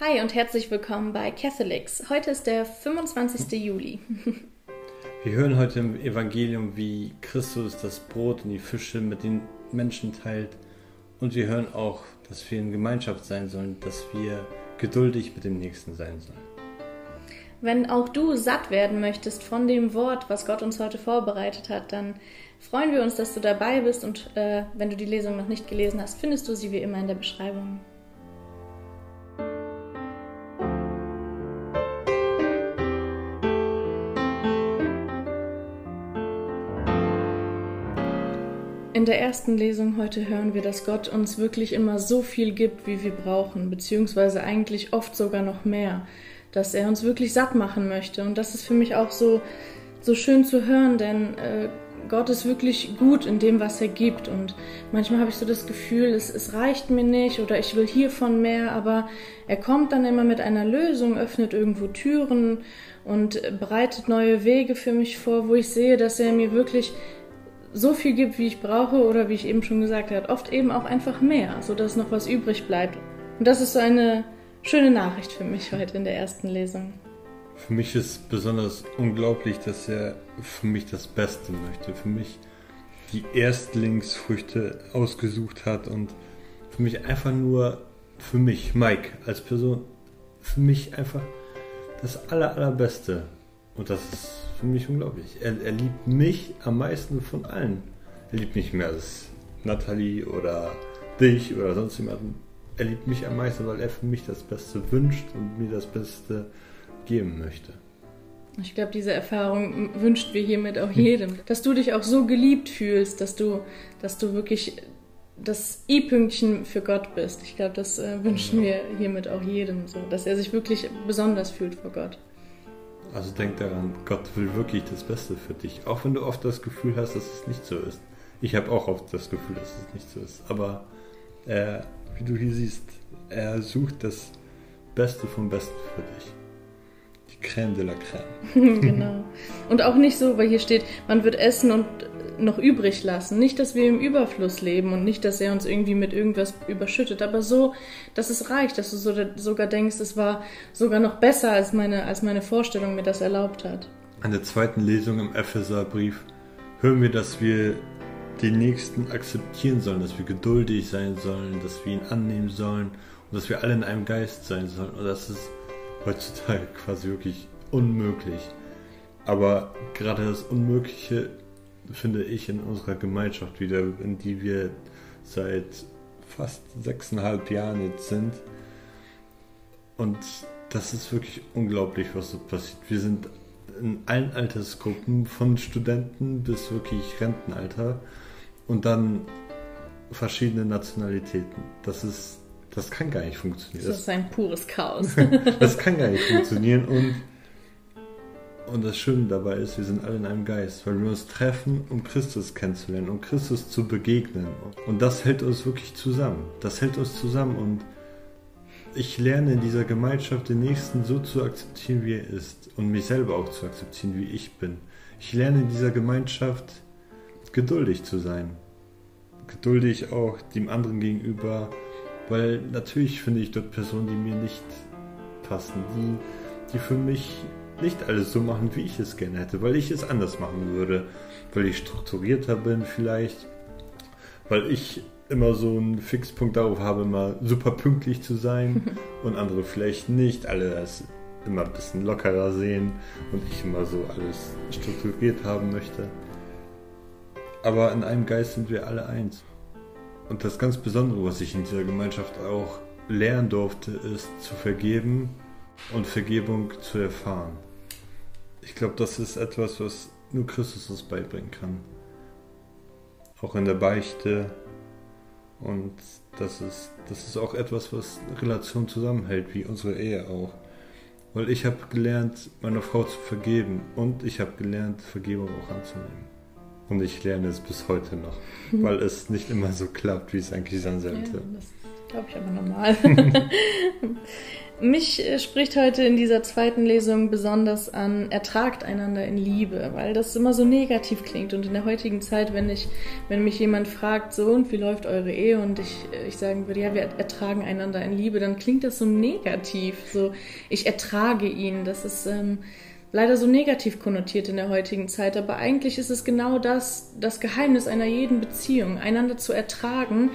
Hi und herzlich willkommen bei Catholics. Heute ist der 25. Juli. Wir hören heute im Evangelium, wie Christus das Brot und die Fische mit den Menschen teilt. Und wir hören auch, dass wir in Gemeinschaft sein sollen, dass wir geduldig mit dem Nächsten sein sollen. Wenn auch du satt werden möchtest von dem Wort, was Gott uns heute vorbereitet hat, dann freuen wir uns, dass du dabei bist. Und äh, wenn du die Lesung noch nicht gelesen hast, findest du sie wie immer in der Beschreibung. In der ersten Lesung heute hören wir, dass Gott uns wirklich immer so viel gibt, wie wir brauchen, beziehungsweise eigentlich oft sogar noch mehr, dass er uns wirklich satt machen möchte. Und das ist für mich auch so, so schön zu hören, denn äh, Gott ist wirklich gut in dem, was er gibt. Und manchmal habe ich so das Gefühl, es, es reicht mir nicht oder ich will hiervon mehr, aber er kommt dann immer mit einer Lösung, öffnet irgendwo Türen und bereitet neue Wege für mich vor, wo ich sehe, dass er mir wirklich so viel gibt, wie ich brauche oder wie ich eben schon gesagt habe, oft eben auch einfach mehr, sodass noch was übrig bleibt. Und das ist so eine schöne Nachricht für mich heute in der ersten Lesung. Für mich ist besonders unglaublich, dass er für mich das Beste möchte, für mich die Erstlingsfrüchte ausgesucht hat und für mich einfach nur, für mich, Mike als Person, für mich einfach das aller, allerbeste. Und das ist für mich unglaublich. Er, er liebt mich am meisten von allen. Er liebt nicht mehr als Natalie oder dich oder sonst jemanden. Er liebt mich am meisten, weil er für mich das Beste wünscht und mir das Beste geben möchte. Ich glaube, diese Erfahrung wünscht wir hiermit auch jedem. Dass du dich auch so geliebt fühlst, dass du, dass du wirklich das I-Pünktchen für Gott bist. Ich glaube, das äh, wünschen wir hiermit auch jedem so, dass er sich wirklich besonders fühlt vor Gott. Also denk daran, Gott will wirklich das Beste für dich. Auch wenn du oft das Gefühl hast, dass es nicht so ist. Ich habe auch oft das Gefühl, dass es nicht so ist. Aber äh, wie du hier siehst, er sucht das Beste vom Besten für dich. Die Crème de la Crème. genau. Und auch nicht so, weil hier steht, man wird essen und noch übrig lassen. Nicht, dass wir im Überfluss leben und nicht, dass er uns irgendwie mit irgendwas überschüttet, aber so, dass es reicht, dass du so, sogar denkst, es war sogar noch besser, als meine, als meine Vorstellung mir das erlaubt hat. An der zweiten Lesung im Epheserbrief hören wir, dass wir den Nächsten akzeptieren sollen, dass wir geduldig sein sollen, dass wir ihn annehmen sollen und dass wir alle in einem Geist sein sollen. Und das ist heutzutage quasi wirklich unmöglich. Aber gerade das Unmögliche finde ich, in unserer Gemeinschaft wieder, in die wir seit fast sechseinhalb Jahren jetzt sind. Und das ist wirklich unglaublich, was so passiert. Wir sind in allen Altersgruppen, von Studenten bis wirklich Rentenalter und dann verschiedene Nationalitäten. Das ist, das kann gar nicht funktionieren. Das ist ein pures Chaos. das kann gar nicht funktionieren und und das Schöne dabei ist, wir sind alle in einem Geist, weil wir uns treffen, um Christus kennenzulernen, um Christus zu begegnen. Und das hält uns wirklich zusammen. Das hält uns zusammen und ich lerne in dieser Gemeinschaft den Nächsten so zu akzeptieren, wie er ist und mich selber auch zu akzeptieren, wie ich bin. Ich lerne in dieser Gemeinschaft geduldig zu sein. Geduldig auch dem anderen gegenüber, weil natürlich finde ich dort Personen, die mir nicht passen, die, die für mich nicht alles so machen, wie ich es gerne hätte, weil ich es anders machen würde, weil ich strukturierter bin vielleicht, weil ich immer so einen Fixpunkt darauf habe, immer super pünktlich zu sein und andere vielleicht nicht, alle das immer ein bisschen lockerer sehen und ich immer so alles strukturiert haben möchte. Aber in einem Geist sind wir alle eins. Und das ganz Besondere, was ich in dieser Gemeinschaft auch lernen durfte, ist zu vergeben und Vergebung zu erfahren. Ich glaube, das ist etwas, was nur Christus uns beibringen kann. Auch in der Beichte. Und das ist, das ist auch etwas, was Relation zusammenhält, wie unsere Ehe auch. Weil ich habe gelernt, meiner Frau zu vergeben und ich habe gelernt, Vergebung auch anzunehmen. Und ich lerne es bis heute noch, weil es nicht immer so klappt, wie es eigentlich sein sollte. Ja, Glaube ich aber normal. Mich äh, spricht heute in dieser zweiten Lesung besonders an, ertragt einander in Liebe, weil das immer so negativ klingt. Und in der heutigen Zeit, wenn ich, wenn mich jemand fragt, so und wie läuft eure Ehe, und ich, ich sagen würde, ja, wir ertragen einander in Liebe, dann klingt das so negativ. So, ich ertrage ihn. Das ist ähm, leider so negativ konnotiert in der heutigen Zeit. Aber eigentlich ist es genau das, das Geheimnis einer jeden Beziehung, einander zu ertragen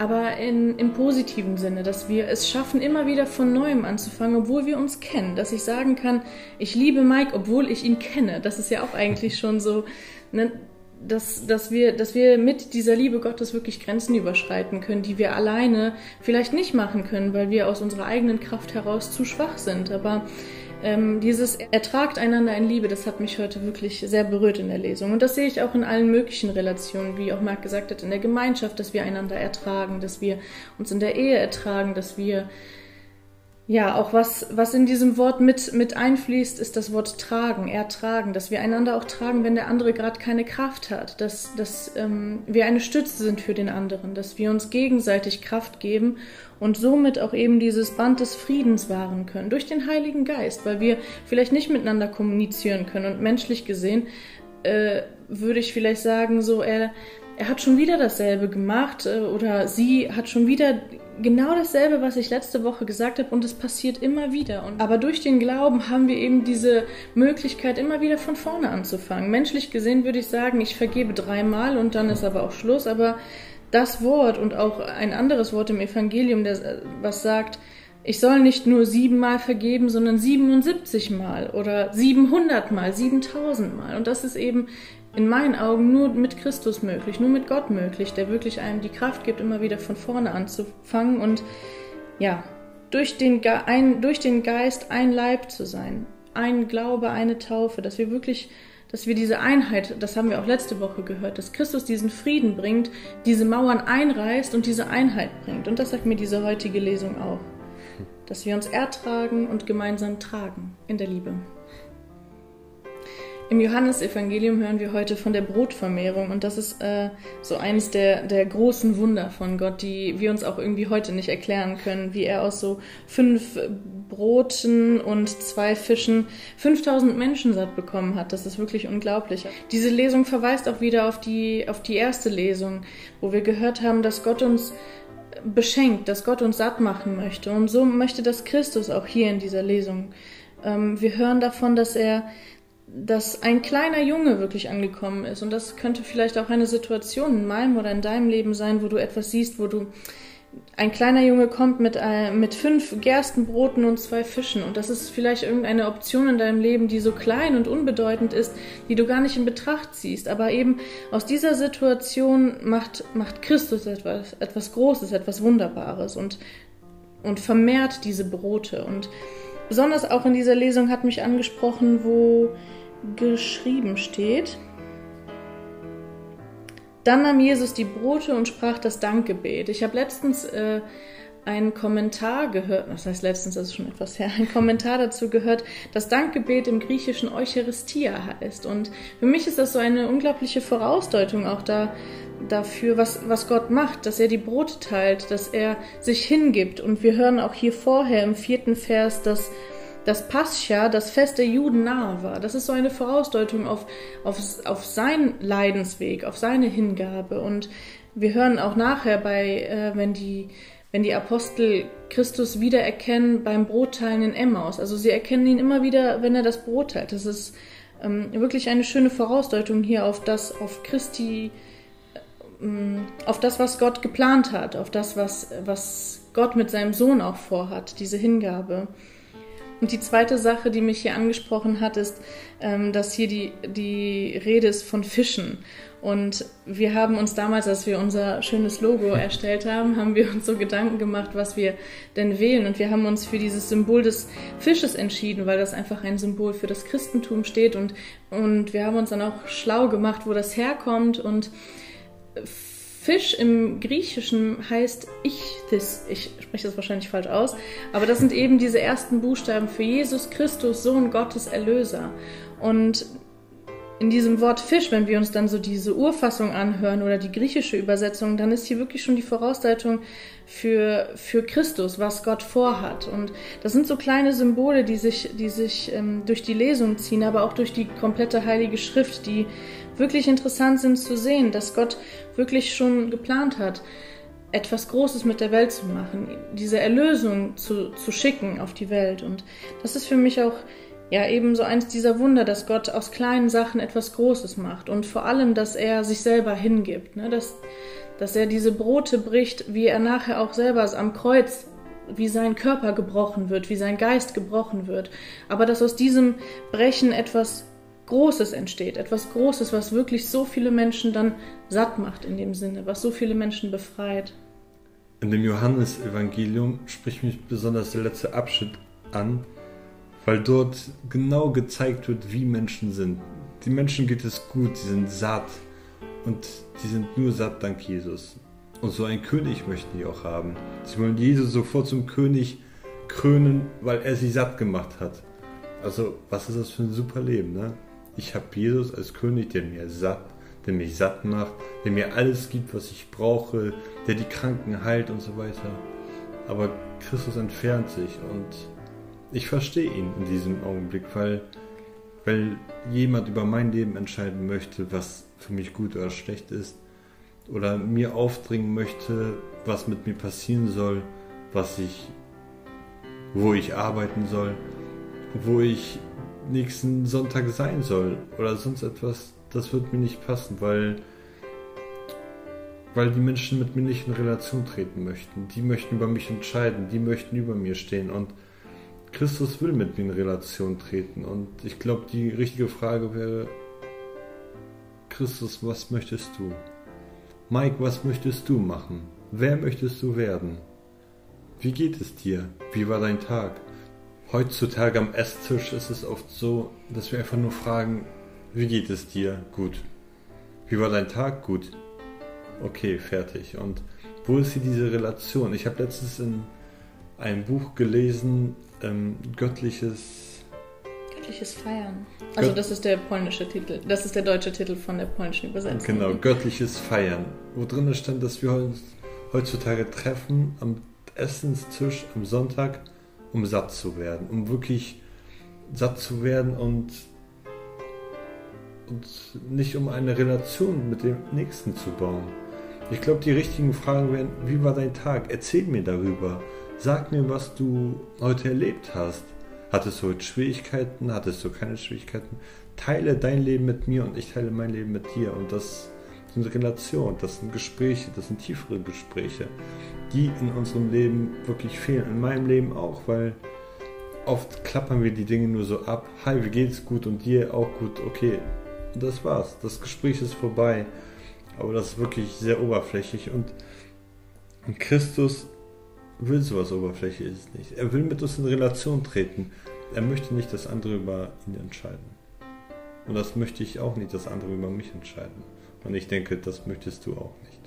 aber in, im positiven Sinne, dass wir es schaffen, immer wieder von neuem anzufangen, obwohl wir uns kennen. Dass ich sagen kann, ich liebe Mike, obwohl ich ihn kenne. Das ist ja auch eigentlich schon so, ne, dass, dass, wir, dass wir mit dieser Liebe Gottes wirklich Grenzen überschreiten können, die wir alleine vielleicht nicht machen können, weil wir aus unserer eigenen Kraft heraus zu schwach sind. Aber ähm, dieses Ertragt einander in Liebe, das hat mich heute wirklich sehr berührt in der Lesung. Und das sehe ich auch in allen möglichen Relationen, wie auch Marc gesagt hat, in der Gemeinschaft, dass wir einander ertragen, dass wir uns in der Ehe ertragen, dass wir ja, auch was, was in diesem Wort mit, mit einfließt, ist das Wort tragen, ertragen, dass wir einander auch tragen, wenn der andere gerade keine Kraft hat, dass, dass ähm, wir eine Stütze sind für den anderen, dass wir uns gegenseitig Kraft geben und somit auch eben dieses Band des Friedens wahren können, durch den Heiligen Geist, weil wir vielleicht nicht miteinander kommunizieren können und menschlich gesehen äh, würde ich vielleicht sagen, so er, er hat schon wieder dasselbe gemacht äh, oder sie hat schon wieder genau dasselbe, was ich letzte Woche gesagt habe und es passiert immer wieder. Und, aber durch den Glauben haben wir eben diese Möglichkeit, immer wieder von vorne anzufangen. Menschlich gesehen würde ich sagen, ich vergebe dreimal und dann ist aber auch Schluss. Aber das Wort und auch ein anderes Wort im Evangelium, das, was sagt, ich soll nicht nur siebenmal vergeben, sondern 77 Mal oder 700 Mal, 7000 Mal. Und das ist eben in meinen Augen nur mit Christus möglich, nur mit Gott möglich, der wirklich einem die Kraft gibt, immer wieder von vorne anzufangen und ja, durch den, ein, durch den Geist ein Leib zu sein, ein Glaube, eine Taufe, dass wir wirklich, dass wir diese Einheit, das haben wir auch letzte Woche gehört, dass Christus diesen Frieden bringt, diese Mauern einreißt und diese Einheit bringt. Und das sagt mir diese heutige Lesung auch, dass wir uns ertragen und gemeinsam tragen in der Liebe. Im Johannesevangelium hören wir heute von der Brotvermehrung und das ist äh, so eines der, der großen Wunder von Gott, die wir uns auch irgendwie heute nicht erklären können, wie er aus so fünf Broten und zwei Fischen 5000 Menschen satt bekommen hat. Das ist wirklich unglaublich. Diese Lesung verweist auch wieder auf die, auf die erste Lesung, wo wir gehört haben, dass Gott uns beschenkt, dass Gott uns satt machen möchte. Und so möchte das Christus auch hier in dieser Lesung. Ähm, wir hören davon, dass er dass ein kleiner Junge wirklich angekommen ist. Und das könnte vielleicht auch eine Situation in meinem oder in deinem Leben sein, wo du etwas siehst, wo du ein kleiner Junge kommt mit, äh, mit fünf Gerstenbroten und zwei Fischen. Und das ist vielleicht irgendeine Option in deinem Leben, die so klein und unbedeutend ist, die du gar nicht in Betracht ziehst. Aber eben aus dieser Situation macht, macht Christus etwas, etwas Großes, etwas Wunderbares und, und vermehrt diese Brote. Und besonders auch in dieser Lesung hat mich angesprochen, wo geschrieben steht. Dann nahm Jesus die Brote und sprach das Dankgebet. Ich habe letztens äh, einen Kommentar gehört, was heißt letztens, das ist schon etwas her, einen Kommentar dazu gehört, dass Dankgebet im Griechischen Eucharistia heißt. Und für mich ist das so eine unglaubliche Vorausdeutung auch da, dafür, was, was Gott macht, dass er die Brote teilt, dass er sich hingibt. Und wir hören auch hier vorher im vierten Vers, dass dass Pascha, das Fest der Juden, nahe war. Das ist so eine Vorausdeutung auf, auf, auf seinen Leidensweg, auf seine Hingabe. Und wir hören auch nachher bei, äh, wenn die wenn die Apostel Christus wiedererkennen beim Brotteilen in Emmaus. Also sie erkennen ihn immer wieder, wenn er das Brot teilt. Das ist ähm, wirklich eine schöne Vorausdeutung hier auf das, auf Christi, ähm, auf das, was Gott geplant hat, auf das, was, was Gott mit seinem Sohn auch vorhat, diese Hingabe. Und die zweite Sache, die mich hier angesprochen hat, ist, ähm, dass hier die, die Rede ist von Fischen. Und wir haben uns damals, als wir unser schönes Logo erstellt haben, haben wir uns so Gedanken gemacht, was wir denn wählen. Und wir haben uns für dieses Symbol des Fisches entschieden, weil das einfach ein Symbol für das Christentum steht. Und, und wir haben uns dann auch schlau gemacht, wo das herkommt. Und Fisch im Griechischen heißt Ichthys. Ich spreche das wahrscheinlich falsch aus. Aber das sind eben diese ersten Buchstaben für Jesus Christus, Sohn Gottes, Erlöser. Und in diesem Wort Fisch, wenn wir uns dann so diese Urfassung anhören oder die griechische Übersetzung, dann ist hier wirklich schon die Voraussetzung für, für Christus, was Gott vorhat. Und das sind so kleine Symbole, die sich, die sich ähm, durch die Lesung ziehen, aber auch durch die komplette Heilige Schrift, die wirklich interessant sind zu sehen, dass Gott wirklich schon geplant hat, etwas Großes mit der Welt zu machen, diese Erlösung zu, zu schicken auf die Welt. Und das ist für mich auch ja eben so eins dieser Wunder, dass Gott aus kleinen Sachen etwas Großes macht und vor allem, dass er sich selber hingibt, ne? dass, dass er diese Brote bricht, wie er nachher auch selber am Kreuz, wie sein Körper gebrochen wird, wie sein Geist gebrochen wird, aber dass aus diesem Brechen etwas Großes entsteht, etwas Großes, was wirklich so viele Menschen dann satt macht in dem Sinne, was so viele Menschen befreit. In dem Johannesevangelium spricht mich besonders der letzte Abschnitt an, weil dort genau gezeigt wird, wie Menschen sind. Die Menschen geht es gut, sie sind satt und die sind nur satt dank Jesus. Und so einen König möchten die auch haben. Sie wollen Jesus sofort zum König krönen, weil er sie satt gemacht hat. Also, was ist das für ein super Leben, ne? Ich habe Jesus als König, der mir satt, der mich satt macht, der mir alles gibt, was ich brauche, der die Kranken heilt und so weiter. Aber Christus entfernt sich und ich verstehe ihn in diesem Augenblick, weil, weil jemand über mein Leben entscheiden möchte, was für mich gut oder schlecht ist, oder mir aufdringen möchte, was mit mir passieren soll, was ich, wo ich arbeiten soll, wo ich nächsten Sonntag sein soll oder sonst etwas, das wird mir nicht passen, weil weil die Menschen mit mir nicht in Relation treten möchten. Die möchten über mich entscheiden, die möchten über mir stehen und Christus will mit mir in Relation treten. Und ich glaube, die richtige Frage wäre, Christus, was möchtest du? Mike, was möchtest du machen? Wer möchtest du werden? Wie geht es dir? Wie war dein Tag? Heutzutage am Esstisch ist es oft so, dass wir einfach nur fragen, wie geht es dir? Gut. Wie war dein Tag? Gut. Okay, fertig. Und wo ist hier diese Relation? Ich habe letztens in einem Buch gelesen, ähm, göttliches. Göttliches Feiern. Also Gött das ist der polnische Titel. Das ist der deutsche Titel von der polnischen Übersetzung. Genau, göttliches Feiern. Wo drin stand, dass wir uns heutzutage treffen am Essenstisch am Sonntag, um satt zu werden, um wirklich satt zu werden und und nicht um eine Relation mit dem Nächsten zu bauen. Ich glaube, die richtigen Fragen wären, wie war dein Tag? Erzähl mir darüber. Sag mir, was du heute erlebt hast. Hattest du heute Schwierigkeiten? Hattest du keine Schwierigkeiten? Teile dein Leben mit mir und ich teile mein Leben mit dir. Und das sind Relationen, das sind Gespräche, das sind tiefere Gespräche, die in unserem Leben wirklich fehlen. In meinem Leben auch, weil oft klappern wir die Dinge nur so ab. Hi, wie geht's gut und dir auch gut? Okay, das war's. Das Gespräch ist vorbei. Aber das ist wirklich sehr oberflächlich und Christus will sowas Oberflächliches nicht. Er will mit uns in Relation treten. Er möchte nicht, dass andere über ihn entscheiden. Und das möchte ich auch nicht, dass andere über mich entscheiden. Und ich denke, das möchtest du auch nicht.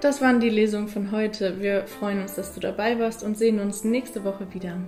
Das waren die Lesungen von heute. Wir freuen uns, dass du dabei warst und sehen uns nächste Woche wieder.